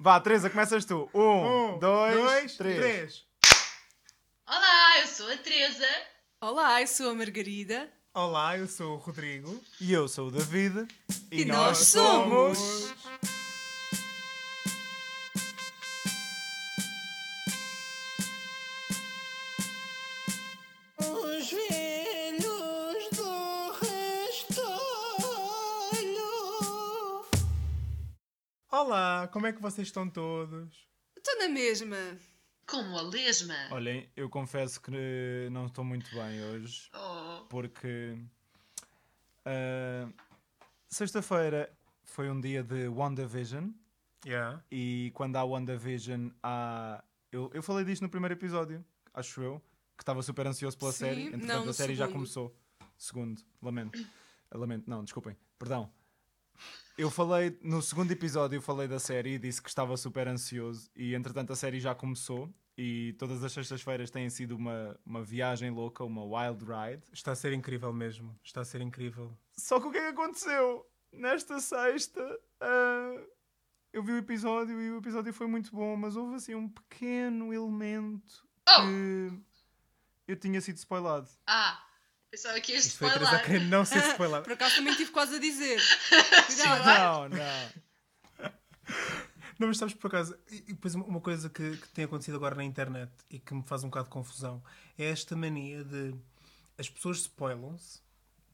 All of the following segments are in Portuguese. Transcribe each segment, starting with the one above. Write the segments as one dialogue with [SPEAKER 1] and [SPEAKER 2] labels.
[SPEAKER 1] Vá, Teresa, começas tu. Um,
[SPEAKER 2] Um,
[SPEAKER 1] dois, três.
[SPEAKER 2] três.
[SPEAKER 3] Olá, eu sou a Teresa.
[SPEAKER 4] Olá, eu sou a Margarida.
[SPEAKER 2] Olá, eu sou o Rodrigo.
[SPEAKER 1] E eu sou o David.
[SPEAKER 4] E nós somos-
[SPEAKER 5] Os
[SPEAKER 2] como é que vocês estão todos?
[SPEAKER 4] Estou na mesma.
[SPEAKER 3] Como a lesma.
[SPEAKER 1] Olhem, eu confesso que não estou muito bem hoje.
[SPEAKER 3] Oh,
[SPEAKER 1] Porque. ah, Sexta-feira foi um dia de WandaVision.
[SPEAKER 2] Yeah.
[SPEAKER 1] E quando há WandaVision, há. Eu, eu falei disto no primeiro episódio, acho eu, que estava super ansioso pela
[SPEAKER 4] Sim,
[SPEAKER 1] série. Entretanto,
[SPEAKER 4] não,
[SPEAKER 1] a série já
[SPEAKER 4] segundo.
[SPEAKER 1] começou. Segundo, lamento. Lamento, não, desculpem, perdão. Eu falei, no segundo episódio, eu falei da série e disse que estava super ansioso. E entretanto, a série já começou. E todas as sextas-feiras têm sido uma, uma viagem louca, uma wild ride.
[SPEAKER 2] Está a ser incrível mesmo. Está a ser incrível.
[SPEAKER 1] Só que o que é que aconteceu? Nesta sexta, ah, eu vi o episódio e o episódio foi muito bom, mas houve assim um pequeno elemento
[SPEAKER 3] Oh!
[SPEAKER 1] que eu tinha sido spoilado.
[SPEAKER 3] ah, pensava que ias
[SPEAKER 2] Isto foi Teresa
[SPEAKER 3] spoiler.
[SPEAKER 2] querer não ser spoilada.
[SPEAKER 4] Por acaso também tive quase a dizer.
[SPEAKER 1] Não, não.
[SPEAKER 2] Não, mas sabes por acaso, e depois uma- coisa que, que tem acontecido agora na internet e que me faz um bocado de confusão é esta mania de as pessoas spoilam-se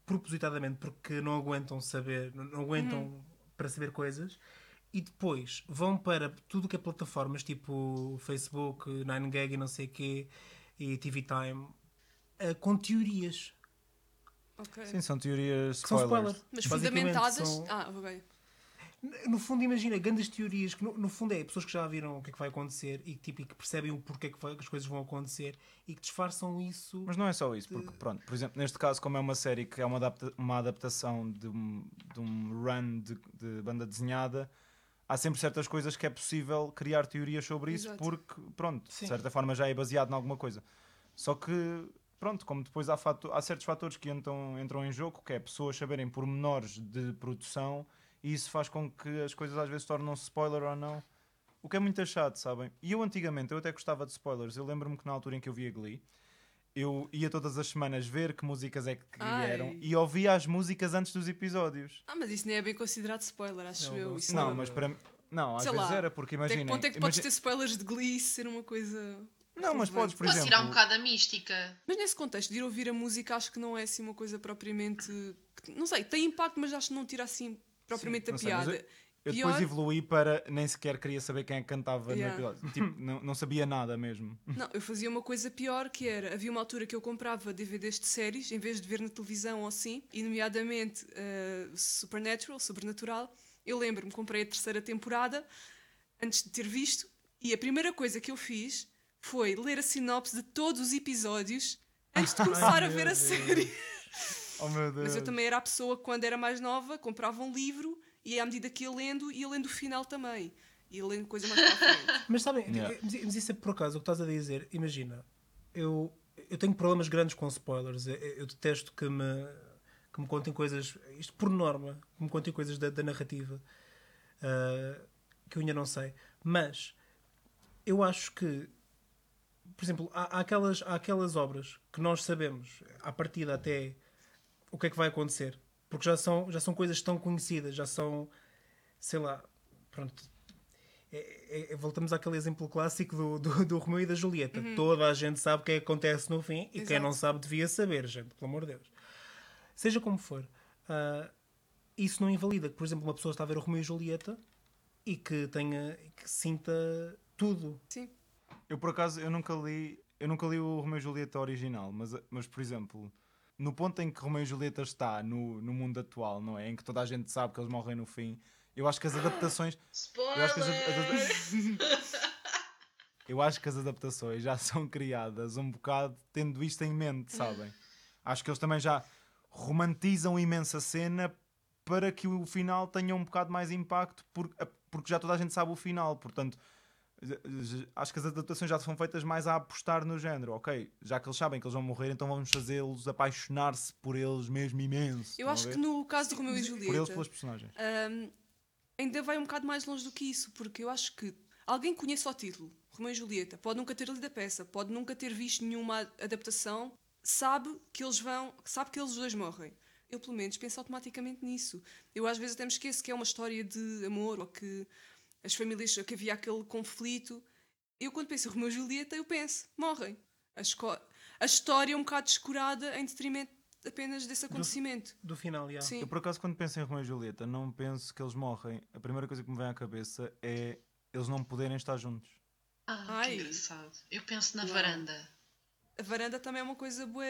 [SPEAKER 2] propositadamente porque não aguentam saber, não aguentam para saber coisas e depois vão para tudo que é plataformas tipo Facebook, 9gag e não sei quê e TV Time eh, com teorias
[SPEAKER 4] Ok.
[SPEAKER 1] Sim, são teorias
[SPEAKER 2] que são
[SPEAKER 1] spoilers.
[SPEAKER 2] spoiler.
[SPEAKER 4] Mas fundamentadas.
[SPEAKER 2] são-
[SPEAKER 4] Ah, ok.
[SPEAKER 2] No fundo, imagina, grandes teorias que no, no fundo é pessoas que já viram o que é que vai acontecer e, tipo, e que percebem o porquê que, vai- que as coisas vão acontecer e que disfarçam isso.
[SPEAKER 1] Mas não é só isso, porque pronto, por exemplo, neste caso, como é uma série que é uma, adapta- uma adaptação de um, de um run de, de banda desenhada, há sempre certas coisas que é possível criar teorias sobre isso,
[SPEAKER 4] Exato.
[SPEAKER 1] porque, pronto,
[SPEAKER 2] Sim.
[SPEAKER 1] de certa forma já é baseado em alguma coisa. Só que, pronto, como depois há, fato- há certos fatores que entram, entram em jogo, que é pessoas saberem pormenores de produção, e isso faz com que as coisas às vezes tornam-se spoiler ou não. O que é muito chato, sabem? E eu antigamente, eu até gostava de spoilers. Eu lembro-me que na altura em que eu via Glee, eu ia todas as semanas ver que músicas é que
[SPEAKER 4] Ai.
[SPEAKER 1] eram e ouvia as músicas antes dos episódios.
[SPEAKER 4] Ah, mas isso nem é bem considerado spoiler, acho
[SPEAKER 2] Não,
[SPEAKER 4] eu.
[SPEAKER 2] não.
[SPEAKER 4] Isso
[SPEAKER 1] Não, mas para mim. Não, às
[SPEAKER 4] Sei
[SPEAKER 1] vezes
[SPEAKER 4] lá.
[SPEAKER 1] era, porque
[SPEAKER 4] Até
[SPEAKER 1] imaginem.
[SPEAKER 4] que ponto é que podes ter spoilers de Glee e ser uma coisa.
[SPEAKER 1] Não, mas podes, por
[SPEAKER 3] Posso
[SPEAKER 1] exemplo.
[SPEAKER 3] tirar um bocado a mística.
[SPEAKER 4] Mas nesse contexto, de ir ouvir a música, acho que não é assim uma coisa propriamente. que- Não sei, tem impacto, mas acho que não tira assim propriamente
[SPEAKER 1] não
[SPEAKER 4] a
[SPEAKER 1] sei, mas
[SPEAKER 4] piada.
[SPEAKER 1] Eu
[SPEAKER 4] Pior-
[SPEAKER 1] depois evoluí para nem sequer queria saber quem é que cantava
[SPEAKER 4] Yeah.
[SPEAKER 1] no episódio. Tipo, não, não sabia nada mesmo.
[SPEAKER 4] Não, eu fazia uma coisa pior que era, havia uma altura que eu comprava DVDs de séries em vez de ver na televisão ou assim, e nomeadamente eh, Supernatural, Sobrenatural. Eu lembro-me, comprei a terceira temporada antes de ter visto, e a primeira coisa que eu fiz foi ler a sinopse de todos os episódios antes de começar a ver a série.
[SPEAKER 1] Oh meu Deus.
[SPEAKER 4] Mas eu também era a pessoa que, quando era mais nova, comprava um livro e à medida que ia lendo, ia lendo o final também. Ia lendo coisa mais para a frente.
[SPEAKER 2] Mas sabem,
[SPEAKER 1] Yeah.
[SPEAKER 2] mas isso é por acaso o que estás a dizer. Imagina, eu, eu tenho problemas grandes com spoilers. Eu, eu detesto que me, que me contem coisas, isto por norma, que me contem coisas da, da narrativa ah, que eu ainda não sei. Mas eu acho que, por exemplo, há, há aquelas, há aquelas obras que nós sabemos, à partida até, o que é que vai acontecer. Porque já são, já são coisas tão conhecidas, já são, sei lá, pronto, é- é- voltamos àquele exemplo clássico do, do, do Romeu e da Julieta. Toda a gente sabe o que é que acontece no fim e quem
[SPEAKER 4] Exato.
[SPEAKER 2] não sabe devia saber, gente, pelo amor de Deus. Seja como for, ah, isso não invalida que, por exemplo, uma pessoa está a ver o Romeu e Julieta e que tenha que sinta tudo.
[SPEAKER 4] Sim.
[SPEAKER 1] Eu por acaso eu nunca li, eu nunca li o Romeu e Julieta original, mas, mas por exemplo, no ponto em que Romeu e Julieta está no, no mundo atual, não é? Em que toda a gente sabe que eles morrem no fim, eu acho que as adaptações, Eu acho que as,
[SPEAKER 3] Spoiler!
[SPEAKER 1] as- eu acho que as adaptações já são criadas um bocado tendo isto em mente, sabem? Acho que eles também já romantizam imensa cena para que o final tenha um bocado mais impacto, porque, porque já toda a gente sabe o final, portanto. Acho que as adaptações já são feitas mais a apostar no género, ok? Já que eles sabem que eles vão morrer, então vamos fazê-los apaixonar-se por eles mesmo imenso.
[SPEAKER 4] Eu acho que no caso de Romeu e
[SPEAKER 1] Por eles,
[SPEAKER 4] Julieta,
[SPEAKER 1] pelas personagens.
[SPEAKER 4] hum, ainda vai um bocado mais longe do que isso, porque eu acho que alguém conhece o título, Romeu e Julieta, pode nunca ter lido a peça, pode nunca ter visto nenhuma adaptação, sabe que eles vão, sabe que eles dois morrem. Eu, pelo menos, penso automaticamente nisso. Eu, às vezes, até me esqueço que é uma história de amor ou que as famílias, que havia aquele conflito. Eu, quando penso em Romeu e Julieta, eu penso, morrem. A, a história é um bocado descurada em detrimento apenas desse acontecimento.
[SPEAKER 2] Do final, já.
[SPEAKER 4] Sim.
[SPEAKER 1] Eu, por acaso, quando penso em Romeu e Julieta, não penso que eles morrem. A primeira coisa que me vem à cabeça é eles não poderem estar juntos.
[SPEAKER 3] Ah,
[SPEAKER 4] Ai.
[SPEAKER 3] que engraçado. Eu penso na
[SPEAKER 4] Uau.
[SPEAKER 3] varanda.
[SPEAKER 4] A varanda também é uma coisa boa.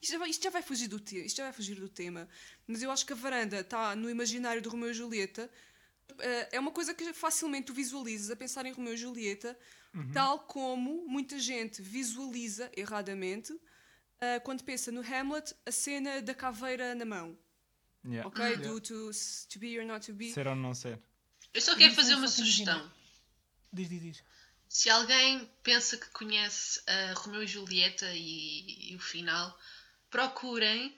[SPEAKER 4] Isto já vai, isto já vai fugir do te... isto já vai fugir do tema. Mas eu acho que a varanda está no imaginário de Romeu e Julieta. Eh, É uma coisa que facilmente tu visualizas a pensar em Romeu e Julieta, tal como muita gente visualiza erradamente eh, quando pensa no Hamlet a cena da caveira na mão.
[SPEAKER 1] Yeah.
[SPEAKER 4] Ok? Do to, to be or not to be.
[SPEAKER 1] Ser ou não ser.
[SPEAKER 3] Eu só quero fazer uma sugestão.
[SPEAKER 2] Diz, diz, diz.
[SPEAKER 3] Se alguém pensa que conhece a Romeu e Julieta e, e o final, procurem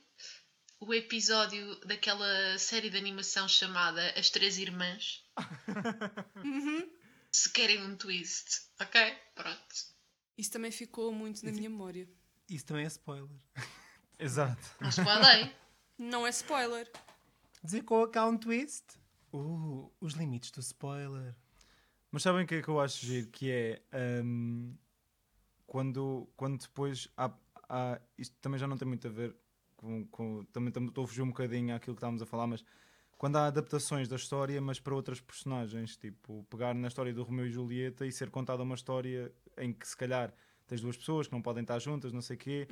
[SPEAKER 3] o episódio daquela série de animação chamada As Três Irmãs. Se querem um twist, ok? Pronto.
[SPEAKER 4] Isso também ficou muito na minha memória.
[SPEAKER 2] Isso também é spoiler.
[SPEAKER 1] Exato.
[SPEAKER 3] Não spoilei.
[SPEAKER 4] Não é spoiler.
[SPEAKER 2] Dizer com há um twist? Uh, os limites do spoiler.
[SPEAKER 1] Mas sabem o que é que eu acho giro? Que é hum, quando, quando depois há, há- Isto também já não tem muito a ver com. com- também tam- estou a fugir um bocadinho àquilo que estávamos a falar, mas quando há adaptações da história, mas para outras personagens, tipo, pegar na história do Romeu e Julieta e ser contada uma história em que se calhar tens duas pessoas que não podem estar juntas, não sei o quê,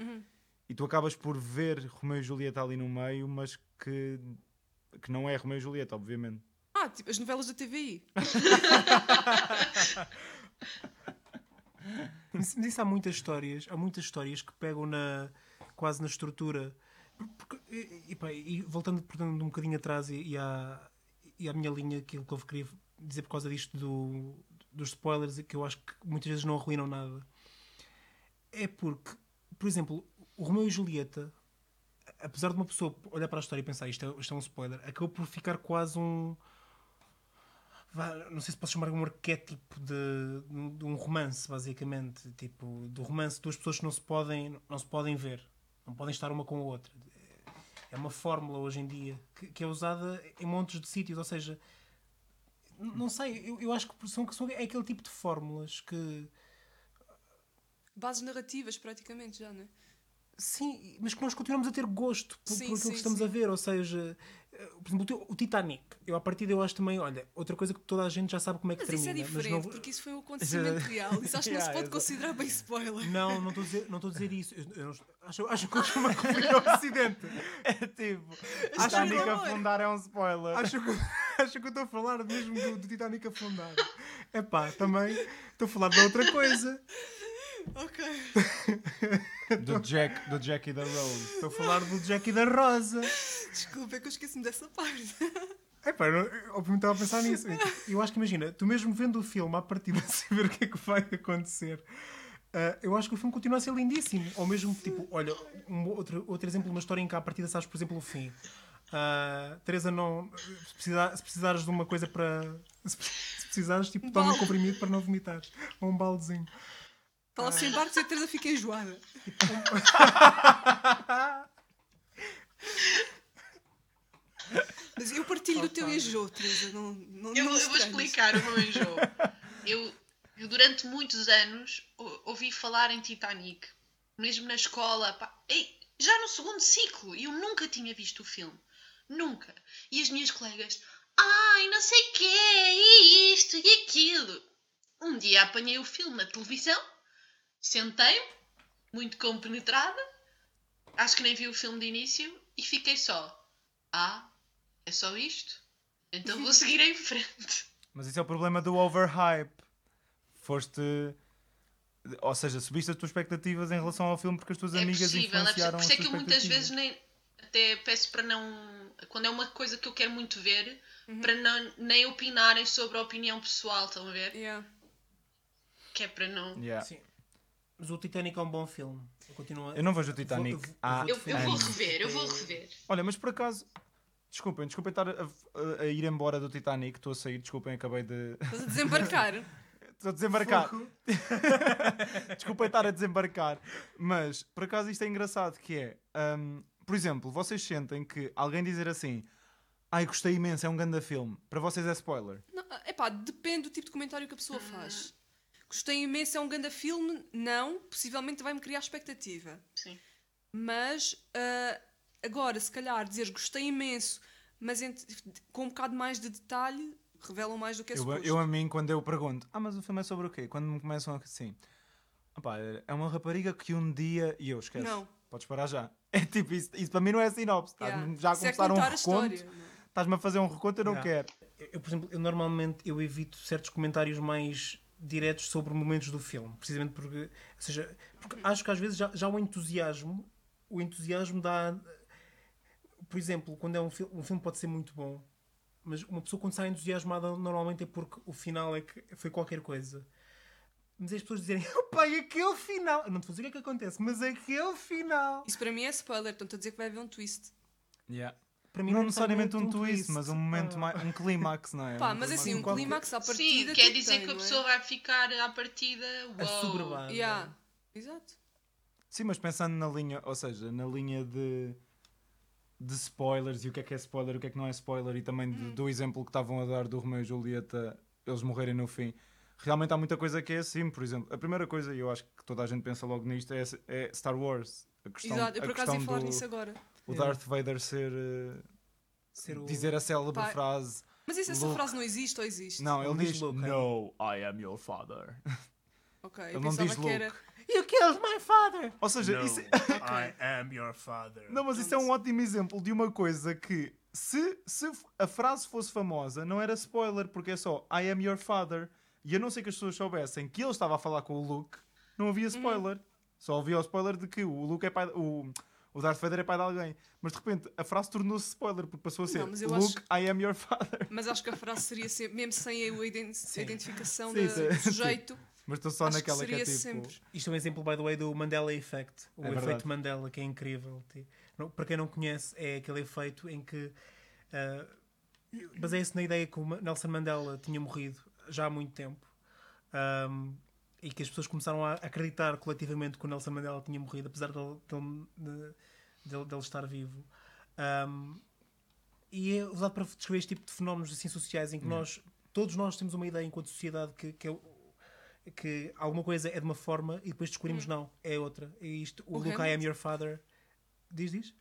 [SPEAKER 1] e tu acabas por ver Romeu e Julieta ali no meio, mas que, que não é Romeu e Julieta, obviamente.
[SPEAKER 4] Ah, tipo as novelas da TVI.
[SPEAKER 2] Mas mas isso há muitas histórias, há muitas histórias que pegam na quase na estrutura. Por- porque- e, pá, e voltando portanto, um bocadinho atrás e, e à, e à minha linha, aquilo que eu queria dizer por causa disto do, dos spoilers, que eu acho que muitas vezes não arruinam nada, é porque, por exemplo, o Romeu e Julieta, apesar de uma pessoa olhar para a história e pensar isto é, isto é um spoiler, acabou por ficar quase um. não sei se posso chamar de um arquétipo de, de um romance, basicamente. Tipo, do romance, duas pessoas que não se podem, não se podem ver, não podem estar uma com a outra. É uma fórmula hoje em dia que, que é usada em montes de sítios, ou seja, não sei, eu, eu acho que são, são, é aquele tipo de fórmulas que.
[SPEAKER 4] Bases narrativas, praticamente, já, não é?
[SPEAKER 2] Sim, mas que nós continuamos a ter gosto por,
[SPEAKER 4] Sim,
[SPEAKER 2] por aquilo
[SPEAKER 4] sim,
[SPEAKER 2] que estamos
[SPEAKER 4] sim.
[SPEAKER 2] a ver. Ou seja, por exemplo, o teu- o Titanic. Eu, a partir eu acho também, olha, outra coisa que toda a gente já sabe como é que
[SPEAKER 4] Mas isso é
[SPEAKER 2] termina.
[SPEAKER 4] diferente,
[SPEAKER 2] mas não,
[SPEAKER 4] porque isso foi um acontecimento real. Isso acho que não se pode considerar bem spoiler.
[SPEAKER 2] Não, não estou a dizer, não estou a dizer isso. Eu, eu acho, acho que eu estou a confundir o Ocidente.
[SPEAKER 1] É tipo,
[SPEAKER 4] Acho
[SPEAKER 1] Titanic
[SPEAKER 4] que-
[SPEAKER 1] afundar é um spoiler.
[SPEAKER 2] Acho que, acho que eu estou a falar mesmo do, do Titanic afundar. É pá, também estou a falar de outra coisa.
[SPEAKER 4] Ok.
[SPEAKER 1] Do Jack, do Jack e da Rose.
[SPEAKER 2] Estou a falar do Jack e da Rosa.
[SPEAKER 4] Desculpa, é que eu esqueci-me dessa parte.
[SPEAKER 2] É pá, eu, obviamente estava a pensar nisso. Eu acho que imagina, tu mesmo vendo o filme à partida sem ver o que é que vai acontecer. ah, eu acho que o filme continua a ser lindíssimo. Ou mesmo, tipo, olha, um outro, outro exemplo de uma história em que à partida sabes, por exemplo, o fim. Ah, Teresa, não. Se, precisar- se precisares de uma coisa para. Se, precisares, tipo, toma um comprimido para não vomitares. Ou um baldezinho.
[SPEAKER 4] Fala sem barcos e a Teresa fica enjoada. Mas eu partilho o teu enjoo, Teresa. Não, não,
[SPEAKER 3] Eu,
[SPEAKER 4] não
[SPEAKER 3] vou- eu vou explicar o meu enjoo. Eu, eu durante muitos anos ou- ouvi falar em Titanic, mesmo na escola, pá, já no segundo ciclo, e eu nunca tinha visto o filme. Nunca. E as minhas colegas, ai, não sei o quê, e isto e aquilo. Um dia apanhei o filme na televisão, sentei muito compenetrada, acho que nem vi o filme de início, e fiquei só, ah, é só isto? Então vou seguir em frente.
[SPEAKER 1] Mas isso é o problema do overhype. Foste. Ou seja, subiste as tuas expectativas em relação ao filme porque as tuas
[SPEAKER 3] É
[SPEAKER 1] amigas
[SPEAKER 3] possível, é possível.
[SPEAKER 1] influenciaram
[SPEAKER 3] Por isso é que eu muitas vezes nem até peço para não. Quando é uma coisa que eu quero muito ver,
[SPEAKER 1] Uhum.
[SPEAKER 3] para não, nem opinarem sobre a opinião pessoal, estão a ver?
[SPEAKER 4] Yeah.
[SPEAKER 3] Que é para não.
[SPEAKER 1] Yeah.
[SPEAKER 2] Sim. Mas o Titanic é um bom filme. Eu, continuo a-
[SPEAKER 1] Eu não vejo o Titanic
[SPEAKER 2] Vou- eu vou-
[SPEAKER 1] há
[SPEAKER 2] eu
[SPEAKER 3] Eu, vou rever, eu vou rever.
[SPEAKER 1] Olha, mas por acaso, Desculpem, desculpem estar a, a- a ir embora do Titanic. Estou a sair, desculpem, acabei de.
[SPEAKER 4] Estás a desembarcar.
[SPEAKER 1] Estou a desembarcar. Desculpem estar a desembarcar. Mas, por acaso, isto é engraçado, que é... hum, por exemplo, vocês sentem que alguém dizer assim Ai, gostei imenso, é um grande filme. Para vocês é spoiler.
[SPEAKER 4] Não, epá, depende do tipo de comentário que a pessoa faz. Gostei imenso, é um grande filme? Não. Possivelmente vai-me criar expectativa.
[SPEAKER 3] Sim.
[SPEAKER 4] Mas ah, agora, se calhar, dizer gostei imenso, mas com um bocado mais de detalhe, revelam mais do que é
[SPEAKER 1] Eu,
[SPEAKER 4] suposto.
[SPEAKER 1] eu a mim, quando eu pergunto, ah, mas o filme é sobre o quê? Quando me começam assim, opá, é uma rapariga que um dia. E eu esqueço.
[SPEAKER 4] Não.
[SPEAKER 1] Podes parar já. É tipo, isso, isso para mim não é sinopse.
[SPEAKER 4] Yeah.
[SPEAKER 1] Estás-me já a
[SPEAKER 4] é
[SPEAKER 1] começar um
[SPEAKER 4] contar a
[SPEAKER 1] reconto.
[SPEAKER 4] é?
[SPEAKER 1] Estás-me a fazer um reconto, eu não
[SPEAKER 2] Yeah.
[SPEAKER 1] quero.
[SPEAKER 2] Eu, eu, por exemplo, eu normalmente eu evito certos comentários mais diretos sobre momentos do filme, precisamente porque, ou seja, porque acho que às vezes já, já o entusiasmo, o entusiasmo dá, por exemplo, quando é um, fil- um filme pode ser muito bom, mas uma pessoa quando sai entusiasmada normalmente é porque o final é que foi qualquer coisa. Mas as pessoas dizerem, opa, e aquele final, eu não te vou dizer o que é que acontece, mas aquele final.
[SPEAKER 4] Isso para mim é spoiler, estão a dizer que vai haver um twist.
[SPEAKER 1] Yeah.
[SPEAKER 2] Para mim
[SPEAKER 1] Não
[SPEAKER 2] é
[SPEAKER 1] necessariamente um twist, mas um momento
[SPEAKER 2] Ah.
[SPEAKER 1] mais. um clímax, não é?
[SPEAKER 4] Pá,
[SPEAKER 1] Um
[SPEAKER 4] mas assim, um clímax à
[SPEAKER 3] Sim,
[SPEAKER 4] partida.
[SPEAKER 3] quer
[SPEAKER 4] tudo
[SPEAKER 3] dizer
[SPEAKER 4] tem,
[SPEAKER 3] que a
[SPEAKER 4] não é?
[SPEAKER 3] pessoa vai ficar à partida. Uou.
[SPEAKER 2] assoberbada.
[SPEAKER 4] Yeah. Exato.
[SPEAKER 1] Sim, mas pensando na linha, ou seja, na linha de, de spoilers e o que é que é spoiler e o que é que não é spoiler, e também de- do exemplo que estavam a dar do Romeu e Julieta, eles morrerem no fim. Realmente há muita coisa que é assim, por exemplo. A primeira coisa, e eu acho que toda a gente pensa logo nisto, é, é Star Wars. A questão,
[SPEAKER 4] Exato. Eu
[SPEAKER 1] a
[SPEAKER 4] por acaso
[SPEAKER 1] questão
[SPEAKER 4] ia falar
[SPEAKER 1] do
[SPEAKER 4] nisso agora.
[SPEAKER 1] O Darth Vader ser. eh,
[SPEAKER 2] Ser o-
[SPEAKER 1] dizer a célebre
[SPEAKER 4] Pá,
[SPEAKER 1] frase.
[SPEAKER 4] Mas isso, essa
[SPEAKER 1] Luke.
[SPEAKER 4] frase não existe ou existe?
[SPEAKER 1] Não,
[SPEAKER 2] Ele
[SPEAKER 1] ele
[SPEAKER 2] diz
[SPEAKER 1] diz:
[SPEAKER 2] Luke, é?
[SPEAKER 1] No, I am your father.
[SPEAKER 4] Ok,
[SPEAKER 1] Ele
[SPEAKER 4] eu
[SPEAKER 1] não
[SPEAKER 4] pensava
[SPEAKER 1] diz
[SPEAKER 4] que era.
[SPEAKER 1] Luke.
[SPEAKER 2] You killed my father!
[SPEAKER 1] Ou seja,
[SPEAKER 2] No,
[SPEAKER 1] isso,
[SPEAKER 2] I am your father.
[SPEAKER 1] Não, mas isso é um ótimo exemplo de uma coisa que, se, se a frase fosse famosa, não era spoiler, porque é só I am your father. E a não ser que as pessoas soubessem que ele estava a falar com o Luke, não havia spoiler. Só havia o spoiler de que o Luke é pai. O, o Darth Vader é pai de alguém. Mas de repente a frase tornou-se spoiler, porque passou a ser
[SPEAKER 4] Não,
[SPEAKER 1] Luke,
[SPEAKER 4] acho-
[SPEAKER 1] I am your father.
[SPEAKER 4] Mas acho que a frase seria sempre, mesmo sem a ident- a identificação
[SPEAKER 1] Sim,
[SPEAKER 4] da-
[SPEAKER 1] sim,
[SPEAKER 4] do
[SPEAKER 1] sim.
[SPEAKER 4] sujeito,
[SPEAKER 1] Mas estou só
[SPEAKER 4] Acho que
[SPEAKER 1] naquela que, é
[SPEAKER 4] seria
[SPEAKER 1] tipo.
[SPEAKER 4] sempre.
[SPEAKER 2] Isto é um exemplo, by the way, do Mandela Effect. O
[SPEAKER 1] É
[SPEAKER 2] efeito
[SPEAKER 1] verdade.
[SPEAKER 2] Mandela, que é incrível. Para quem não conhece, é aquele efeito em que ah, baseia-se na ideia que o Nelson Mandela tinha morrido já há muito tempo. Ahm, e que as pessoas começaram a acreditar coletivamente que o Nelson Mandela tinha morrido, apesar dele, dele, de- dele- dele estar vivo. Ahm, e é usado para descrever este tipo de fenómenos assim, sociais em que nós, todos nós temos uma ideia enquanto sociedade que, que é que alguma coisa é de uma forma e depois descobrimos não, é outra. E isto, o,
[SPEAKER 4] O
[SPEAKER 2] Luke I
[SPEAKER 4] Hamlet?
[SPEAKER 2] am your father. Diz, diz?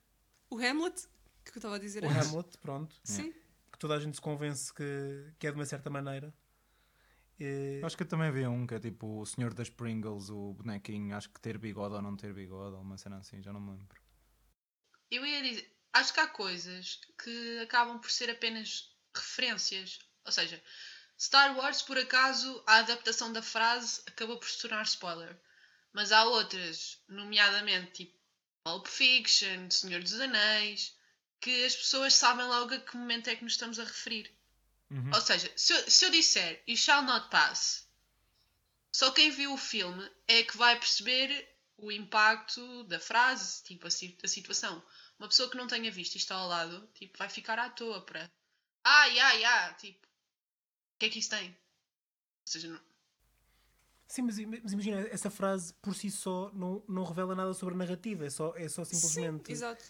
[SPEAKER 4] o Hamlet, que eu estava a dizer
[SPEAKER 2] O
[SPEAKER 4] antes.
[SPEAKER 2] Hamlet, pronto.
[SPEAKER 4] Sim.
[SPEAKER 2] Que toda a gente se convence que, que é de uma certa maneira. E-
[SPEAKER 1] Acho que eu também havia um que é tipo o Senhor das Pringles, o bonequinho, acho que ter bigode ou não ter bigode, ou uma cena assim, já não me lembro.
[SPEAKER 3] Eu ia dizer, acho que há coisas que acabam por ser apenas referências. Ou seja, Star Wars, por acaso, a adaptação da frase acabou por se tornar spoiler. Mas há outras, nomeadamente tipo Pulp Fiction, Senhor dos Anéis, que as pessoas sabem logo a que momento é que nos estamos a referir.
[SPEAKER 1] Uhum.
[SPEAKER 3] Ou seja, se eu, se eu disser You shall not pass, só quem viu o filme é que vai perceber o impacto da frase, tipo a, si- a situação. Uma pessoa que não tenha visto e está ao lado, tipo, vai ficar à toa para. Ai, ai, ai, tipo, o que é que isso tem? Ou seja, não-
[SPEAKER 2] Sim, mas, mas imagina, essa frase por si só não, não revela nada sobre a narrativa, é só, é só simplesmente.
[SPEAKER 4] Sim, exato.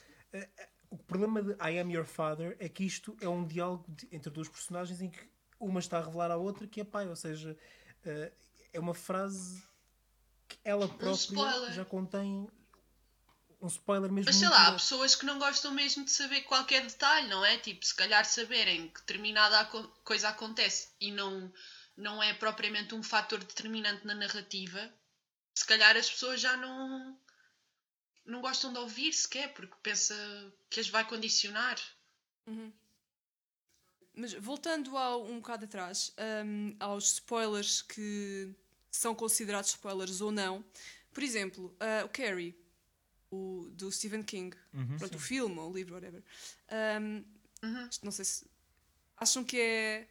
[SPEAKER 2] O problema de I am your father é que isto é um diálogo de- entre duas personagens em que uma está a revelar à outra que é pai, ou seja, eh, é uma frase que ela própria
[SPEAKER 3] spoiler.
[SPEAKER 2] já contém um spoiler mesmo.
[SPEAKER 3] Mas sei lá, há pessoas que não gostam mesmo de saber qualquer detalhe, não é? Tipo, se calhar saberem que determinada coisa acontece e não, não é propriamente um fator determinante na narrativa, se calhar as pessoas já não, não gostam de ouvir sequer, porque pensa que as vai condicionar.
[SPEAKER 4] Mas voltando ao, um bocado atrás, hum, aos spoilers que são considerados spoilers ou não. Por exemplo, ah, o Carrie, o, do Stephen King. Pronto, o filme ou o livro, whatever. Hum, isto Não sei se. Acham que é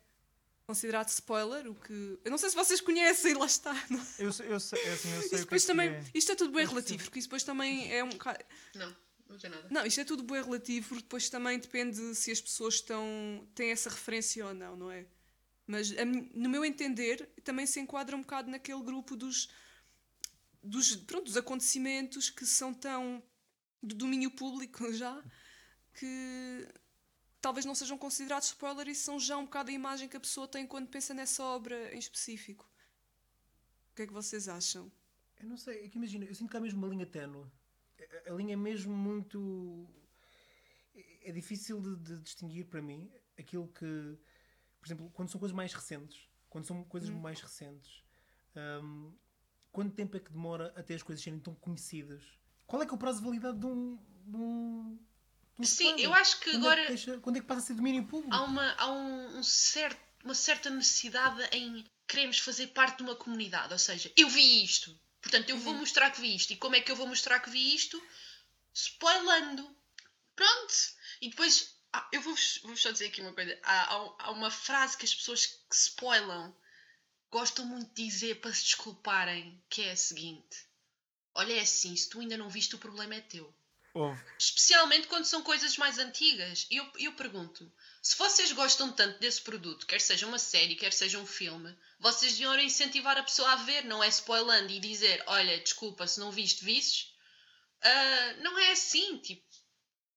[SPEAKER 4] considerado spoiler? O que... Eu não sei se vocês conhecem, lá está.
[SPEAKER 1] Eu, sei- eu sei, é assim, eu sei
[SPEAKER 4] Isso
[SPEAKER 1] o que é
[SPEAKER 4] depois
[SPEAKER 1] que
[SPEAKER 4] também,
[SPEAKER 1] é.
[SPEAKER 4] isto é tudo bem relativo, porque isso depois também é um bocado.
[SPEAKER 3] Não. Não tem nada.
[SPEAKER 4] Não, isto é tudo bem relativo, porque depois também depende se as pessoas estão, têm essa referência ou não, não é? Mas a no meu entender, também se enquadra um bocado naquele grupo dos, dos, pronto, dos acontecimentos que são tão do domínio público já que talvez não sejam considerados spoiler e são já um bocado a imagem que a pessoa tem quando pensa nessa obra em específico. O que é que vocês acham?
[SPEAKER 2] Eu não sei, é que imagina, eu sinto que há mesmo uma linha ténue. A- A linha é mesmo muito. é- É difícil de, de distinguir para mim aquilo que. Por exemplo, quando são coisas mais recentes. Quando são coisas mais recentes. hum, quanto tempo é que demora até as coisas serem tão conhecidas? Qual é que é o prazo de validade de um. De um, um
[SPEAKER 3] Sim,
[SPEAKER 2] spoiler?
[SPEAKER 3] eu acho que
[SPEAKER 2] Quando
[SPEAKER 3] agora-
[SPEAKER 2] É que deixa- quando é que passa a ser domínio público?
[SPEAKER 3] Há, uma, há um, um certo, uma certa necessidade em queremos fazer parte de uma comunidade. Ou seja, eu vi isto. Portanto, eu vou mostrar que vi isto. E como é que eu vou mostrar que vi isto? Spoilando. Pronto. E depois, ah, eu vou-vos vou só dizer aqui uma coisa. Há, há, há uma frase que as pessoas que spoilam gostam muito de dizer para se desculparem, que é a seguinte. Olha, é assim, se tu ainda não viste, o problema é teu.
[SPEAKER 1] Houve.
[SPEAKER 3] Especialmente quando são coisas mais antigas. E eu, eu pergunto: se vocês gostam tanto desse produto, quer seja uma série, quer seja um filme, vocês deviam incentivar a pessoa a ver, não é spoilando e dizer: olha, desculpa, se não viste, visses. Ah, não é assim, tipo.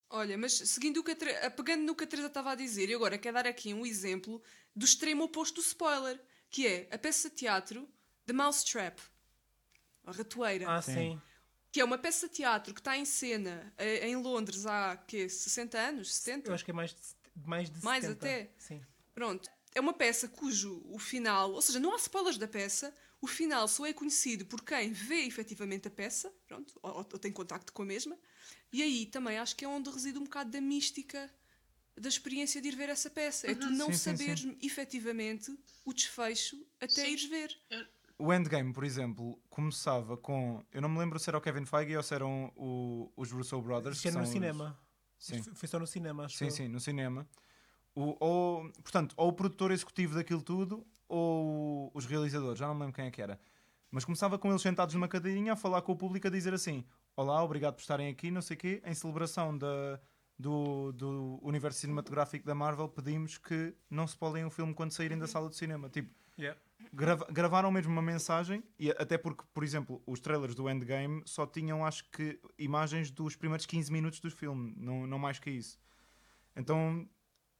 [SPEAKER 4] Olha, mas seguindo o que a Tre- pegando no que a Teresa estava a dizer, e agora quero dar aqui um exemplo do extremo oposto do spoiler, que é a peça de teatro The Mousetrap, a ratoeira,
[SPEAKER 2] Ah,
[SPEAKER 1] Sim.
[SPEAKER 2] sim.
[SPEAKER 4] Que é uma peça de teatro que está em cena eh, em Londres há quê, 60 anos, 70?
[SPEAKER 2] Eu acho que é mais de, mais de
[SPEAKER 4] Mais
[SPEAKER 2] 70.
[SPEAKER 4] até?
[SPEAKER 2] Sim.
[SPEAKER 4] Pronto. É uma peça cujo o final, ou seja, não há spoilers da peça, o final só é conhecido por quem vê efetivamente a peça, pronto, ou, ou tem contacto com a mesma, e aí também acho que é onde reside um bocado da mística da experiência de ir ver essa peça. É tu não
[SPEAKER 1] Sim, sim,
[SPEAKER 4] saberes
[SPEAKER 1] sim.
[SPEAKER 4] efetivamente o desfecho até
[SPEAKER 3] Sim.
[SPEAKER 4] ires ver.
[SPEAKER 1] O Endgame, por exemplo, começava com. Eu não me lembro se era o Kevin Feige ou se eram o- os Russo Brothers.
[SPEAKER 2] Isto é no
[SPEAKER 1] são os-
[SPEAKER 2] cinema.
[SPEAKER 1] Sim.
[SPEAKER 2] Foi- só no cinema, acho
[SPEAKER 1] Sim,
[SPEAKER 2] eu.
[SPEAKER 1] sim, no cinema. O, ou, portanto, ou o produtor executivo daquilo tudo, ou os realizadores, já não me lembro quem é que era. Mas começava com eles sentados numa cadeirinha a falar com o público a dizer assim: Olá, obrigado por estarem aqui, não sei o quê, em celebração da, do, do universo cinematográfico da Marvel, pedimos que não se polem o filme quando saírem da sala de cinema. Tipo,
[SPEAKER 2] Yeah.
[SPEAKER 1] Grava- gravaram mesmo uma mensagem, e até porque, por exemplo, os trailers do Endgame só tinham, acho que, imagens dos primeiros 15 minutos do filme, não, não mais que isso. Então,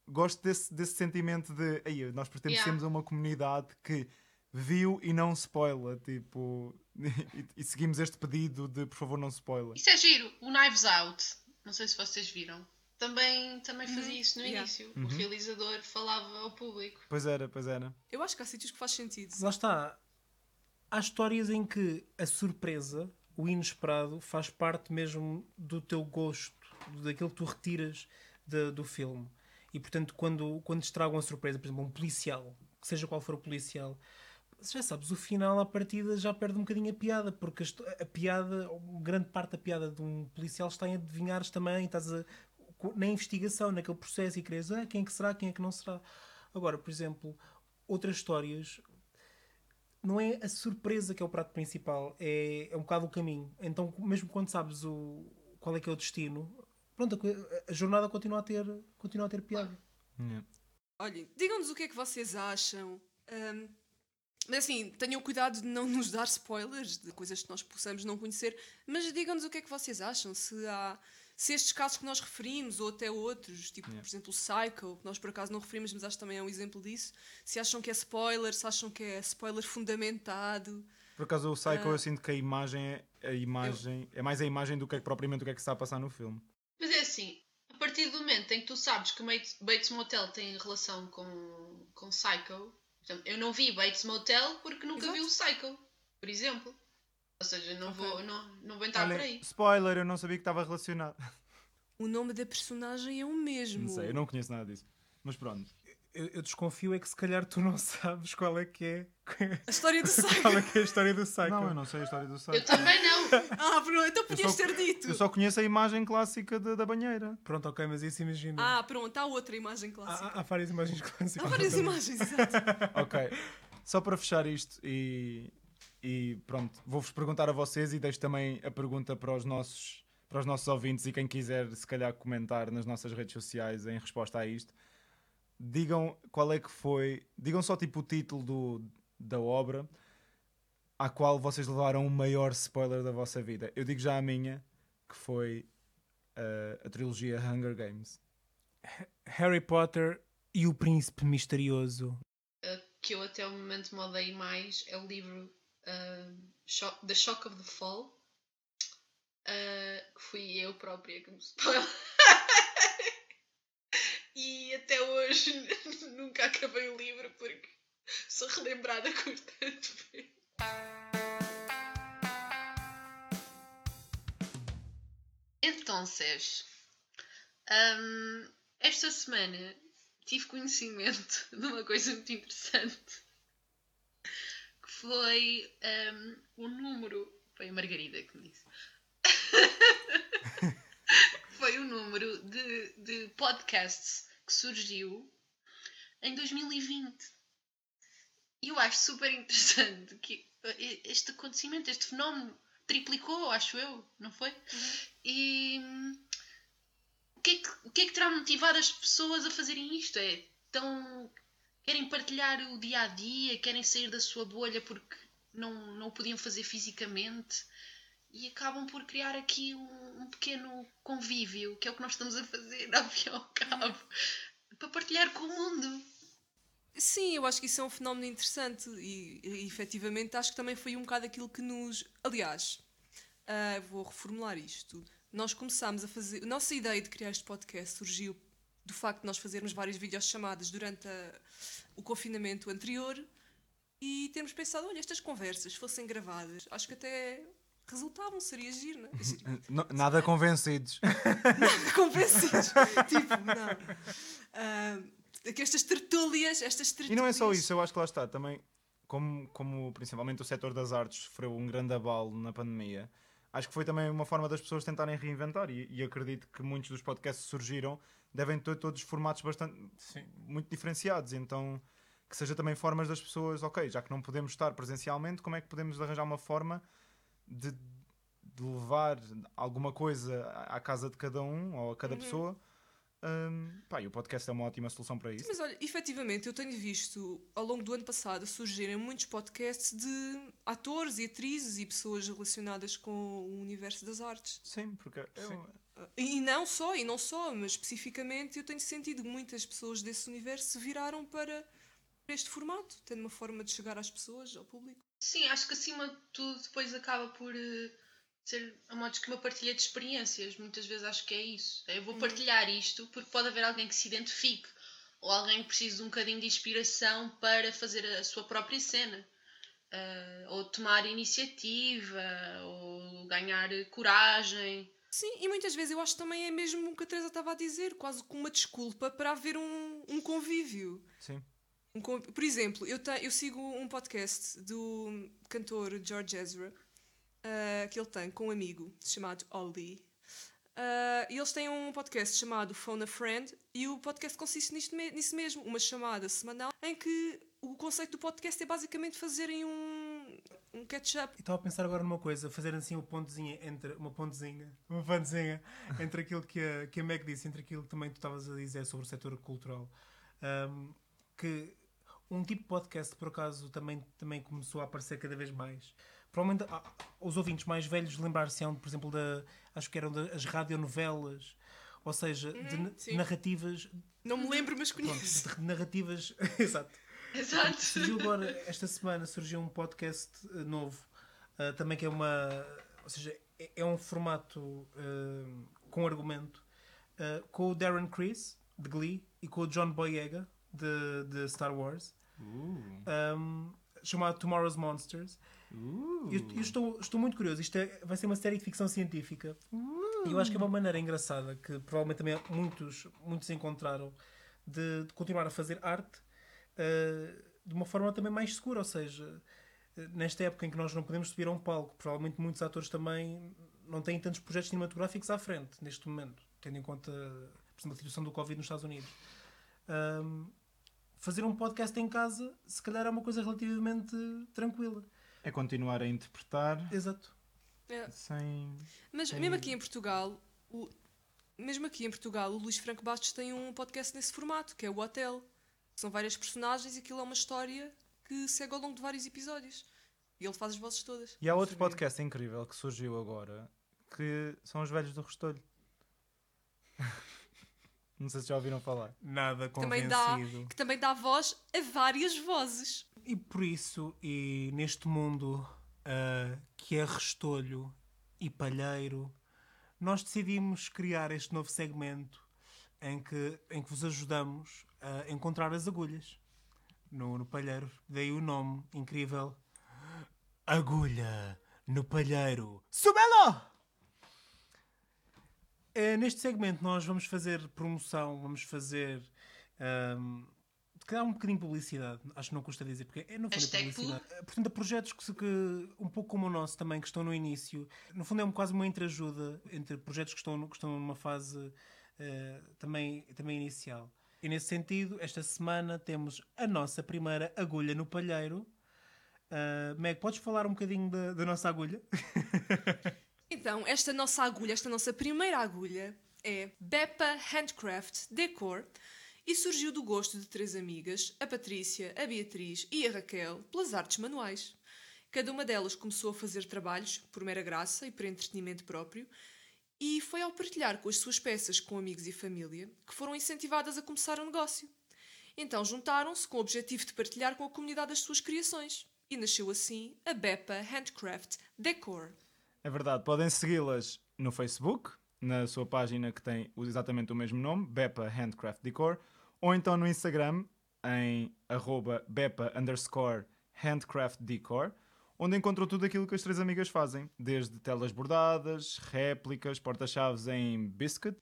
[SPEAKER 1] gosto desse, desse sentimento de "Ei, nós pertencemos a uma comunidade que viu e não spoila, tipo, e, e seguimos este pedido de por favor não spoila.
[SPEAKER 3] Isso é giro. O Knives Out, não sei se vocês viram, também, também fazia isso no
[SPEAKER 4] Yeah.
[SPEAKER 3] início. O realizador falava ao público.
[SPEAKER 1] Pois era, pois era.
[SPEAKER 4] Eu acho que há sítios que faz sentido.
[SPEAKER 2] Lá está. Há histórias em que a surpresa, o inesperado, faz parte mesmo do teu gosto, daquilo que tu retiras de- do filme. E portanto, quando, quando estragam a surpresa, por exemplo, um policial, seja qual for o policial, já sabes, o final, à partida, já perde um bocadinho a piada, porque a, piada, grande parte da piada de um policial está em adivinhares também, estás a, na investigação, naquele processo, e queres, ah, quem é que será, quem é que não será. Agora, por exemplo, outras histórias, não é a surpresa que é o prato principal, é, é um bocado o caminho. Então, mesmo quando sabes o, qual é que é o destino, pronto, a, a jornada continua a ter, continua a ter piada.
[SPEAKER 1] Yeah.
[SPEAKER 4] Olhem, digam-nos o que é que vocês acham. Ahm, mas assim, tenham cuidado de não nos dar spoilers de coisas que nós possamos não conhecer, mas digam-nos o que é que vocês acham. Se há. Se estes casos que nós referimos, ou até outros, tipo, por exemplo, o Psycho, que nós por acaso não referimos, mas acho que também é um exemplo disso, se acham que é spoiler, se acham que é spoiler fundamentado.
[SPEAKER 1] Por acaso o Psycho
[SPEAKER 4] Ah.
[SPEAKER 1] eu sinto que a imagem é a imagem é mais a imagem do que é que propriamente o que é que se está a passar no filme.
[SPEAKER 3] Mas é assim, a partir do momento em que tu sabes que Bates, Motel tem relação com, com Psycho, eu não vi Bates Motel porque nunca
[SPEAKER 4] Exato.
[SPEAKER 3] vi o Psycho, por exemplo. Ou seja, não,
[SPEAKER 4] Ok.
[SPEAKER 3] vou, não, não vou entrar por
[SPEAKER 1] Olha,
[SPEAKER 3] aí.
[SPEAKER 1] spoiler, eu não sabia que estava relacionado.
[SPEAKER 4] O nome da personagem é o mesmo.
[SPEAKER 1] Não sei, eu não conheço nada disso. Mas pronto.
[SPEAKER 2] Eu, eu desconfio é que se calhar tu não sabes qual é que é,
[SPEAKER 4] A história do Psycho.
[SPEAKER 2] qual é, que é a história do Psycho.
[SPEAKER 1] Não, eu não sei a história do
[SPEAKER 3] Eu
[SPEAKER 1] Psycho.
[SPEAKER 3] também não.
[SPEAKER 4] Ah, pronto, então podias
[SPEAKER 1] só-
[SPEAKER 4] ter dito.
[SPEAKER 1] Eu só conheço a imagem clássica da, da banheira.
[SPEAKER 2] Pronto, ok, mas isso imagina.
[SPEAKER 4] Ah, pronto, há outra imagem clássica.
[SPEAKER 2] há- há várias imagens clássicas.
[SPEAKER 4] Há várias imagens, exato.
[SPEAKER 1] Ok. Só para fechar isto e, e pronto, vou-vos perguntar a vocês e deixo também a pergunta para os nossos para os nossos ouvintes e quem quiser, se calhar, comentar nas nossas redes sociais em resposta a isto. Digam qual é que foi. Digam só tipo o título do, da obra à qual vocês levaram o maior spoiler da vossa vida. Eu digo já a minha, que foi uh, a trilogia Hunger Games.
[SPEAKER 2] Harry Potter e o Príncipe Misterioso.
[SPEAKER 3] Uh, que eu até o momento me odeio mais é o livro uh, Shock- The Shock of the Fall. uh, que fui eu própria que me spoilei. e até hoje nunca acabei o livro porque sou relembrada constantemente. Então, Sérgio, hum, esta semana tive conhecimento de uma coisa muito interessante foi hum, o número. Foi a Margarida que me disse. foi o número de, de podcasts que surgiu em 2020. E eu acho super interessante que eh, este acontecimento, este fenómeno, triplicou, acho eu, não foi? E hum, o que, é que, o que é que terá motivado as pessoas a fazerem isto? É tão. Querem partilhar o dia a dia, querem sair da sua bolha porque não, não o podiam fazer fisicamente e acabam por criar aqui um, um pequeno convívio, que é o que nós estamos a fazer, ao fim e ao cabo, para partilhar com o mundo.
[SPEAKER 4] Sim, eu acho que isso é um fenómeno interessante e, e efetivamente acho que também foi um bocado aquilo que nos. Aliás, ah, vou reformular isto. Nós começámos a fazer. A nossa ideia de criar este podcast surgiu do facto de nós fazermos várias videochamadas durante a- o confinamento anterior e termos pensado: olha, estas conversas se fossem gravadas, acho que até resultavam, seria giro, não é? Seria-
[SPEAKER 1] N- nada convencidos.
[SPEAKER 4] Convencidos. tipo, não. Ah, que estas tertúlias, estas
[SPEAKER 1] E
[SPEAKER 4] tertúlias.
[SPEAKER 1] não é só isso, eu acho que lá está também, como, como principalmente o setor das artes sofreu um grande abalo na pandemia, acho que foi também uma forma das pessoas tentarem reinventar e, e acredito que muitos dos podcasts surgiram devem ter todos formatos bastante muito diferenciados, então que seja também formas das pessoas, ok, já que não podemos estar presencialmente, como é que podemos arranjar uma forma de, de levar alguma coisa à casa de cada um ou a cada pessoa. Hum, pá, e o podcast é uma ótima solução para isso.
[SPEAKER 4] Mas olha, efetivamente, eu tenho visto ao longo do ano passado surgirem muitos podcasts de atores e atrizes e pessoas relacionadas com o universo das artes.
[SPEAKER 1] Sim, porque é um-
[SPEAKER 4] E não só, e não só, mas especificamente eu tenho sentido que muitas pessoas desse universo se viraram para este formato, tendo uma forma de chegar às pessoas, ao público.
[SPEAKER 3] Sim, acho que acima de tudo depois acaba por eh, ser a modos que uma partilha de experiências. Muitas vezes acho que é isso. Eu vou partilhar isto porque pode haver alguém que se identifique ou alguém que precise de um bocadinho de inspiração para fazer a sua própria cena. Eh, ou tomar iniciativa, ou ganhar coragem.
[SPEAKER 4] Sim, e muitas vezes eu acho que também é mesmo o que a Teresa estava a dizer, quase como uma desculpa para haver um, um convívio.
[SPEAKER 1] Sim.
[SPEAKER 4] Um con- Por exemplo, eu, te- eu sigo um podcast do cantor George Ezra, ah, que ele tem com um amigo chamado Ollie. Ah, e eles têm um podcast chamado Phone a Friend, e o podcast consiste nisto me- nisso mesmo, uma chamada semanal em que o conceito do podcast é basicamente fazerem um, um catch-up.
[SPEAKER 2] E estava a pensar agora numa coisa, fazer assim uma pontezinha entre uma pontezinha, uma pontezinha entre aquilo que a, que a Meg disse, entre aquilo que também tu estavas a dizer sobre o setor cultural. Ahm, que um tipo de podcast, por acaso, também, também começou a aparecer cada vez mais. Provavelmente ah, os ouvintes mais velhos lembrar-se-ão, por exemplo, da, acho que eram das radionovelas, ou seja, de na-
[SPEAKER 4] sim.
[SPEAKER 2] narrativas.
[SPEAKER 4] Não me lembro, mas
[SPEAKER 2] Pronto,
[SPEAKER 4] conheço.
[SPEAKER 2] de narrativas. Exato.
[SPEAKER 3] Exato.
[SPEAKER 2] Surgiu agora, esta semana, surgiu um podcast eh, novo, eh, também que é uma. Ou seja, é, é um formato eh, com argumento, eh, com o Darren Criss, de Glee, e com o John Boyega, de, de Star Wars, um, chamado Tomorrow's Monsters. E Eu, eu estou, estou muito curioso. Isto é- vai ser uma série de ficção científica. E eu acho que é uma maneira engraçada que provavelmente também muitos, muitos encontraram de, de continuar a fazer arte de uma forma também mais segura. Ou seja, eh, nesta época em que nós não podemos subir a um palco, provavelmente muitos atores também não têm tantos projetos cinematográficos à frente neste momento, tendo em conta por exemplo, a situação do Covid nos Estados Unidos. Ahm, fazer um podcast em casa, se calhar é uma coisa relativamente tranquila.
[SPEAKER 1] É continuar a interpretar
[SPEAKER 2] Exato.
[SPEAKER 4] É.
[SPEAKER 1] Sem.
[SPEAKER 4] Mas
[SPEAKER 1] Tem-
[SPEAKER 4] mesmo aqui em Portugal, o... mesmo aqui em Portugal, o Luís Franco Bastos tem um podcast nesse formato, que é o Hotel. São várias personagens e aquilo é uma história que segue ao longo de vários episódios. E ele faz as vozes todas.
[SPEAKER 1] E há outro
[SPEAKER 2] Sabia.
[SPEAKER 1] podcast incrível que surgiu agora que são os velhos do Restolho. Não sei se já ouviram falar.
[SPEAKER 2] Nada
[SPEAKER 4] Também dá,
[SPEAKER 2] convencido.
[SPEAKER 4] que também dá voz a várias vozes.
[SPEAKER 2] E por isso, e neste mundo ah, que é restolho e palheiro, nós decidimos criar este novo segmento em que, em que vos ajudamos a encontrar as agulhas no, no palheiro. Daí o nome incrível: Agulha no Palheiro. Subelo! Eh, neste segmento nós vamos fazer promoção, vamos fazer. ahm, que dá um bocadinho de publicidade, acho que não custa dizer, porque é no fundo é
[SPEAKER 3] Hashtag
[SPEAKER 2] publicidade. Eh, Portanto, há projetos que, se- que, um pouco como o nosso também, que estão no início, no fundo é um, quase uma entreajuda entre projetos que estão, que estão numa fase eh, também, também inicial. E nesse sentido, esta semana temos a nossa primeira agulha no palheiro. Uh, Meg, podes falar um bocadinho da, nossa agulha?
[SPEAKER 4] Então, esta nossa agulha, esta nossa primeira agulha, é Beppa Handcraft Decor e surgiu do gosto de três amigas, a Patrícia, a Beatriz e a Raquel, pelas artes manuais. Cada uma delas começou a fazer trabalhos por mera graça e por entretenimento próprio, e foi ao partilhar com as suas peças com amigos e família que foram incentivadas a começar o negócio. Então juntaram-se com o objetivo de partilhar com a comunidade as suas criações. E nasceu assim a Beppa Handcraft Decor.
[SPEAKER 1] É verdade, podem segui-las no Facebook, na sua página que tem exatamente o mesmo nome, Beppa Handcraft Decor, ou então no Instagram, em arroba Beppa underscore Handcraft Decor, onde encontram tudo aquilo que as três amigas fazem, desde telas bordadas, réplicas, porta-chaves em biscuit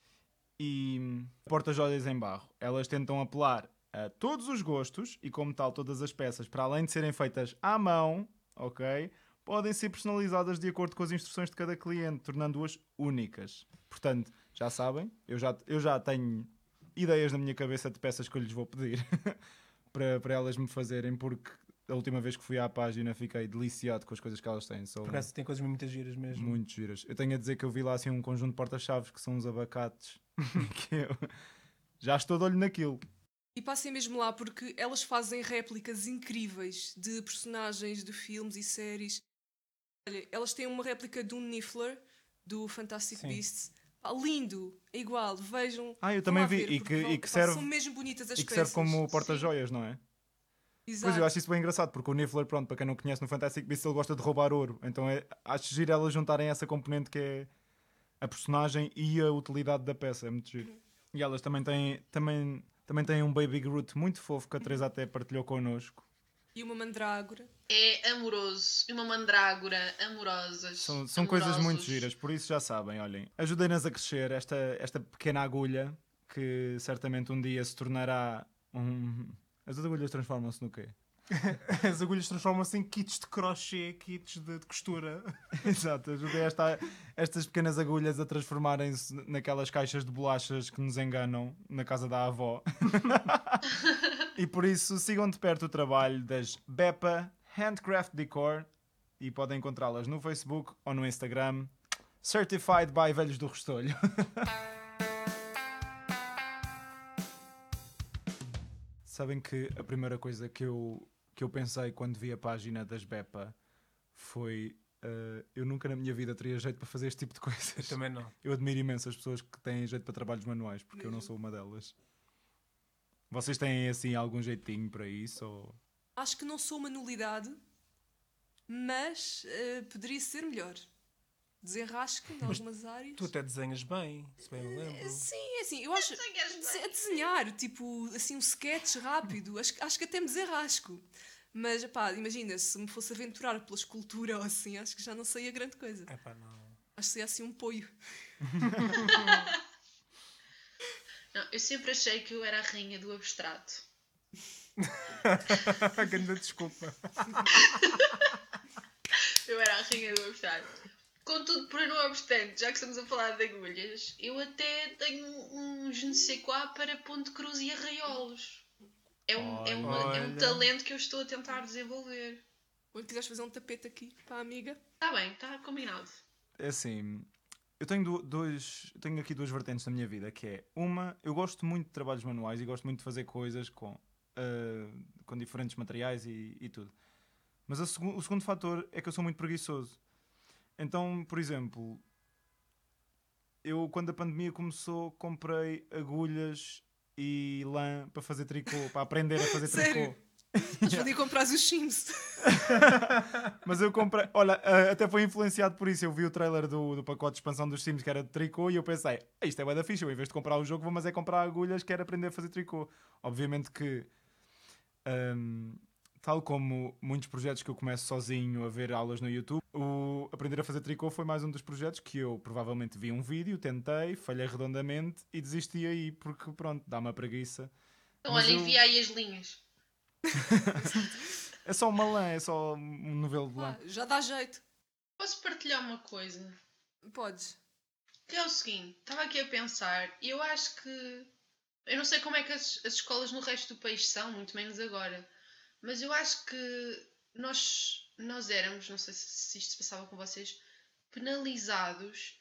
[SPEAKER 1] e porta-joias em barro. Elas tentam apelar a todos os gostos e, como tal, todas as peças, para além de serem feitas à mão, ok? Podem ser personalizadas de acordo com as instruções de cada cliente, tornando-as únicas. Portanto, já sabem, eu já, eu já tenho ideias na minha cabeça de peças que eu lhes vou pedir para, para elas me fazerem, porque a última vez que fui à página fiquei deliciado com as coisas que elas têm. São
[SPEAKER 2] Por acaso tem coisas muito giras mesmo.
[SPEAKER 1] muito giras. Eu tenho a dizer que eu vi lá assim um conjunto de porta-chaves que são uns abacates que eu já estou de olho naquilo.
[SPEAKER 4] E passem mesmo lá porque elas fazem réplicas incríveis de personagens de filmes e séries. Olha, elas têm uma réplica do Niffler, do Fantastic
[SPEAKER 2] Sim.
[SPEAKER 4] Beasts. Pá, lindo, é igual, vejam.
[SPEAKER 1] Ah, eu também vi.
[SPEAKER 4] ver,
[SPEAKER 1] E que,
[SPEAKER 4] vão-
[SPEAKER 1] e que
[SPEAKER 4] pá,
[SPEAKER 1] serve,
[SPEAKER 4] São mesmo bonitas as
[SPEAKER 1] e que
[SPEAKER 4] peças.
[SPEAKER 1] serve como porta-joias, não é?
[SPEAKER 4] Exato.
[SPEAKER 1] Pois eu acho isso bem engraçado, porque o Niffler, pronto, para quem não conhece no Fantastic Beasts, ele gosta de roubar ouro. Então é, acho giro elas juntarem essa componente que é a personagem e a utilidade da peça. É muito giro. E elas também têm, também, também têm um Baby Groot muito fofo que a Teresa até partilhou connosco.
[SPEAKER 4] E uma mandrágora.
[SPEAKER 3] É amoroso. E uma mandrágora amorosas.
[SPEAKER 1] São, são coisas muito giras, por isso já sabem, olhem. Ajudem-nas a crescer esta, esta pequena agulha que certamente um dia se tornará um. As agulhas transformam-se no quê?
[SPEAKER 2] As agulhas transformam-se em kits de crochê, kits de, de costura.
[SPEAKER 1] Exato, ajudei esta, estas pequenas agulhas a transformarem-se naquelas caixas de bolachas que nos enganam na casa da avó. e por isso sigam de perto o trabalho das Beppa Handcraft Decor e podem encontrá-las no Facebook ou no Instagram. Certified by Velhos do Restolho. Sabem que a primeira coisa que eu, que eu pensei quando vi a página das Beppa foi uh, eu nunca na minha vida teria jeito para fazer este tipo de coisas.
[SPEAKER 2] Também não.
[SPEAKER 1] Eu admiro imenso as pessoas que têm jeito para trabalhos manuais, porque eu não
[SPEAKER 4] Mesmo.
[SPEAKER 1] sou uma delas. Vocês têm assim algum jeitinho para isso? Ou...
[SPEAKER 4] Acho que não sou uma nulidade, mas eh, poderia ser melhor. Desenrasco em algumas áreas.
[SPEAKER 2] Tu até desenhas bem, se bem me lembro.
[SPEAKER 4] Sim, é assim, eu acho.
[SPEAKER 3] Desenhas bem.
[SPEAKER 4] dese- A desenhar, tipo, assim, um sketch rápido, acho, acho que até me desenrasco. Mas, pá, imagina, se me fosse aventurar pela escultura ou assim, acho que já não saía grande coisa.
[SPEAKER 2] É pá, não.
[SPEAKER 4] Acho que seria assim um poio.
[SPEAKER 3] Não, eu sempre achei que eu era a rainha do abstrato.
[SPEAKER 2] Grande desculpa.
[SPEAKER 3] Eu era a rainha do abstrato. Contudo, por não obstante, já que estamos a falar de agulhas, eu até tenho um je ne sais quoi para ponto cruz e arraiolos. É um, é, uma- é um
[SPEAKER 2] Olha.
[SPEAKER 3] talento que eu estou a tentar desenvolver.
[SPEAKER 4] Quando quiseres fazer um tapete aqui para a amiga,
[SPEAKER 3] Está bem, está combinado.
[SPEAKER 1] é assim, eu tenho, dois, tenho aqui duas vertentes na minha vida, que é uma, eu gosto muito de trabalhos manuais e gosto muito de fazer coisas com, ah, com diferentes materiais e, e tudo. Mas a segu- o segundo fator é que eu sou muito preguiçoso. Então, por exemplo, eu quando a pandemia começou, comprei agulhas e lã para fazer tricô, para aprender a fazer
[SPEAKER 4] Sério?
[SPEAKER 1] tricô.
[SPEAKER 4] Mas podia comprar os Sims.
[SPEAKER 1] Mas eu comprei, olha, até foi influenciado por isso. Eu vi o trailer do, do pacote de expansão dos Sims que era de tricô e eu pensei, "Ah, isto é bué da ficha. Eu, em vez de comprar o jogo, vou mas é comprar agulhas, quero aprender a fazer tricô. Obviamente que, ahm, tal como muitos projetos que eu começo sozinho a ver aulas no YouTube, o aprender a fazer tricô foi mais um dos projetos que eu provavelmente vi um vídeo, tentei, falhei redondamente e desisti aí porque, pronto, dá-me a preguiça.
[SPEAKER 3] Então,
[SPEAKER 1] Mas
[SPEAKER 3] olha,
[SPEAKER 1] eu-
[SPEAKER 3] envia aí as linhas.
[SPEAKER 1] É só uma lã, é só um novelo de lã.
[SPEAKER 4] Ah, já dá jeito.
[SPEAKER 3] Posso partilhar uma coisa?
[SPEAKER 4] Podes.
[SPEAKER 3] Que é o seguinte, estava aqui a pensar, e eu acho que. Eu não sei como é que as, as escolas no resto do país são, muito menos agora, mas eu acho que nós, nós éramos, não sei se, isto se passava com vocês, penalizados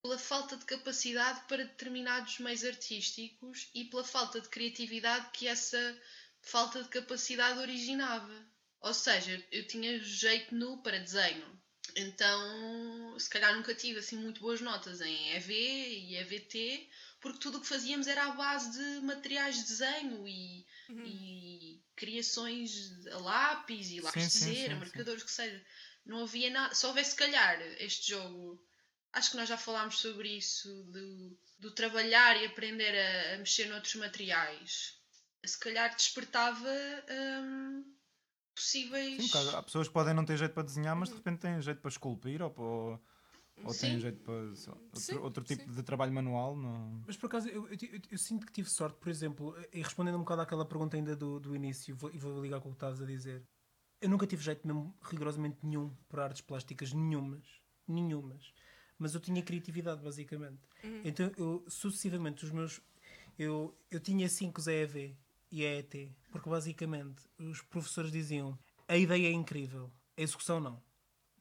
[SPEAKER 3] pela falta de capacidade para determinados meios artísticos e pela falta de criatividade que essa falta de capacidade originava. Ou seja, eu tinha jeito nulo para desenho. Então, se calhar nunca tive assim muito boas notas em EV e EVT, porque tudo o que fazíamos era à base de materiais de desenho e, e criações a lápis e lápis de
[SPEAKER 1] sim,
[SPEAKER 3] cera,
[SPEAKER 1] sim,
[SPEAKER 3] marcadores, que seja. Não havia nada. Se houvesse, se calhar, este jogo. Acho que nós já falámos sobre isso, do, do trabalhar e aprender a, a mexer noutros materiais. Se calhar despertava hum, possíveis.
[SPEAKER 1] Sim, claro, há pessoas que podem não ter jeito para desenhar, mas de repente têm jeito para esculpir ou, para, ou
[SPEAKER 3] Sim.
[SPEAKER 1] jeito para sei outro,
[SPEAKER 4] Sim,
[SPEAKER 1] outro tipo
[SPEAKER 4] sim.
[SPEAKER 1] de trabalho manual. Não...
[SPEAKER 2] Mas por acaso, eu, eu- eu- eu sinto que tive sorte, por exemplo, e respondendo um bocado àquela pergunta ainda do, do início, vou- e vou ligar com o que estavas a dizer. Eu nunca tive jeito mesmo, rigorosamente nenhum, para artes plásticas, nenhumas. Nenhumas. Mas eu tinha criatividade, basicamente. Então, eu, sucessivamente, os meus. Eu, eu tinha 5 EV e EET, porque basicamente os professores diziam a ideia é incrível, a execução não.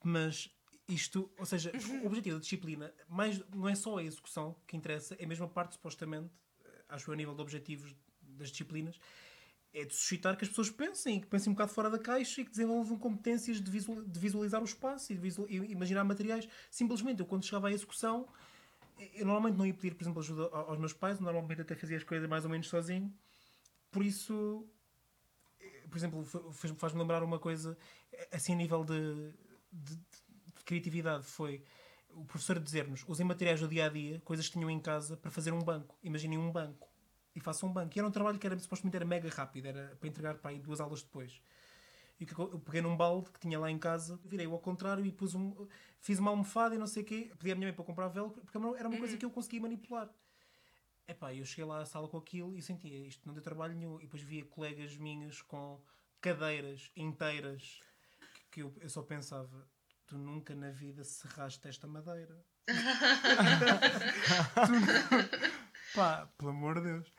[SPEAKER 2] Mas isto, ou seja, o objetivo da disciplina mais, não é só a execução que interessa, é mesmo a parte, supostamente, eh, acho eu, a nível de objetivos das disciplinas, é de suscitar que as pessoas pensem, que pensem um bocado fora da caixa e que desenvolvam competências de, visual- de visualizar o espaço e de visual- e imaginar materiais. Simplesmente, eu quando chegava à execução, eu normalmente não ia pedir, por exemplo, ajuda aos meus pais, normalmente até fazia as coisas mais ou menos sozinho. Por isso, eh, por exemplo, faz-me lembrar uma coisa, eh, assim, a nível de- de criatividade, foi o professor dizer-nos: usem materiais do dia a dia, coisas que tinham em casa, para fazer um banco. Imaginem um banco e façam um banco. E era um trabalho que era, supostamente era mega rápido, era para entregar para aí duas aulas depois. E eu eu peguei num balde que tinha lá em casa, virei-o ao contrário e pus um, fiz uma almofada e não sei o quê. Pedi à minha mãe para comprar velcro, porque era uma coisa que eu conseguia manipular. Epá, eu cheguei lá à sala com aquilo e sentia isto não deu trabalho nenhum. E depois via colegas minhas com cadeiras inteiras que eu, eu só pensava: tu nunca na vida serraste esta madeira. Tu Pá, pelo amor de Deus.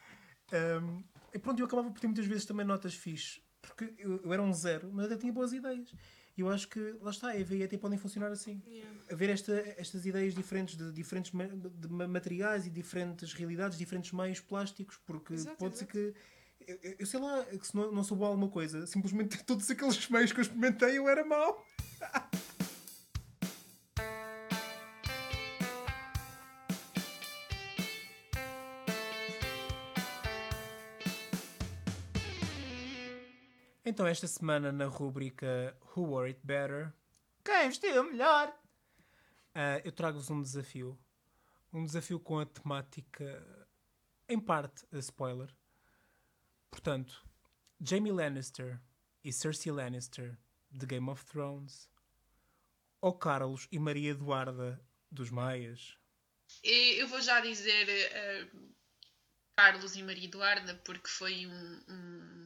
[SPEAKER 2] Hum, e pronto, eu acabava por ter muitas vezes também notas fixes, porque eu, eu era um zero, mas até tinha boas ideias. E eu acho que, lá está, a EV e ET podem funcionar assim.
[SPEAKER 4] Yeah.
[SPEAKER 2] Haver esta, estas ideias diferentes de diferentes ma- de ma- materiais e diferentes realidades, diferentes meios plásticos, porque
[SPEAKER 4] Exato,
[SPEAKER 2] pode ser
[SPEAKER 4] exato.
[SPEAKER 2] que. Eu, eu- sei lá, que se não, não sou bom a alguma coisa, simplesmente todos aqueles meios que eu experimentei eu era mau. Então, esta semana na rúbrica Who Wore It Better,
[SPEAKER 1] Quem vestiu melhor?
[SPEAKER 2] ah, eu trago-vos um desafio. Um desafio com a temática, em parte, a spoiler. Portanto, Jamie Lannister e Cersei Lannister de Game of Thrones ou Carlos e Maria Eduarda dos Maias?
[SPEAKER 3] E Eu vou já dizer eh, Carlos e Maria Eduarda porque foi um- um-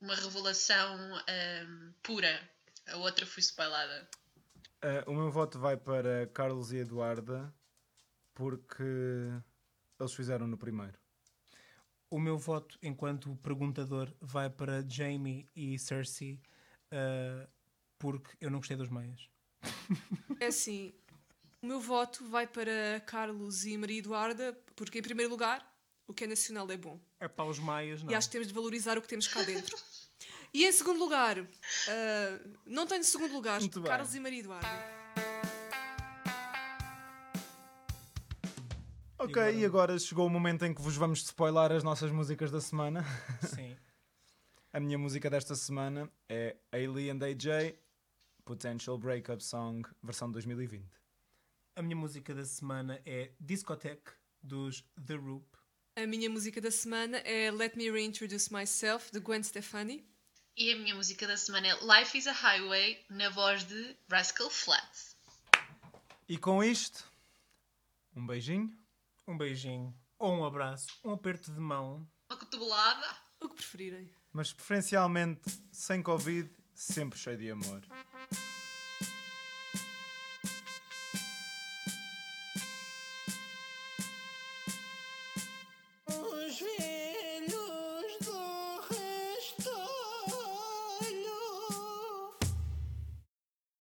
[SPEAKER 3] uma revelação eh, pura. A outra foi spoilada.
[SPEAKER 1] Ah, o meu voto vai para Carlos e Eduarda porque eles fizeram no primeiro.
[SPEAKER 2] O meu voto, enquanto perguntador, vai para Jamie e Cersei ah, porque eu não gostei dos Maias.
[SPEAKER 4] É assim, O meu voto vai para Carlos e Maria Eduarda, porque, em primeiro lugar, o que é nacional é bom.
[SPEAKER 2] É para os maias, não.
[SPEAKER 4] E acho que temos de valorizar o que temos cá dentro. e em segundo lugar, ah, não tenho segundo lugar,
[SPEAKER 1] Muito bem.
[SPEAKER 4] Carlos e Maria Eduarda.
[SPEAKER 1] Ok,
[SPEAKER 2] agora-
[SPEAKER 1] e agora chegou o momento em que vos vamos spoiler as nossas músicas da semana.
[SPEAKER 2] Sim.
[SPEAKER 1] A minha música desta semana é Ailey and AJ, Potential Breakup Song, versão 2020.
[SPEAKER 2] A minha música da semana é Discotheque, dos The Roop.
[SPEAKER 4] A minha música da semana é Let Me Reintroduce Myself, de Gwen Stefani.
[SPEAKER 3] E a minha música da semana é Life is a Highway, na voz de Rascal Flatts.
[SPEAKER 1] E com isto, um beijinho.
[SPEAKER 2] Um beijinho, ou um abraço, um aperto de mão.
[SPEAKER 3] Uma cotovelada.
[SPEAKER 4] O que preferirem.
[SPEAKER 1] mas preferencialmente sem Covid, sempre cheio de amor.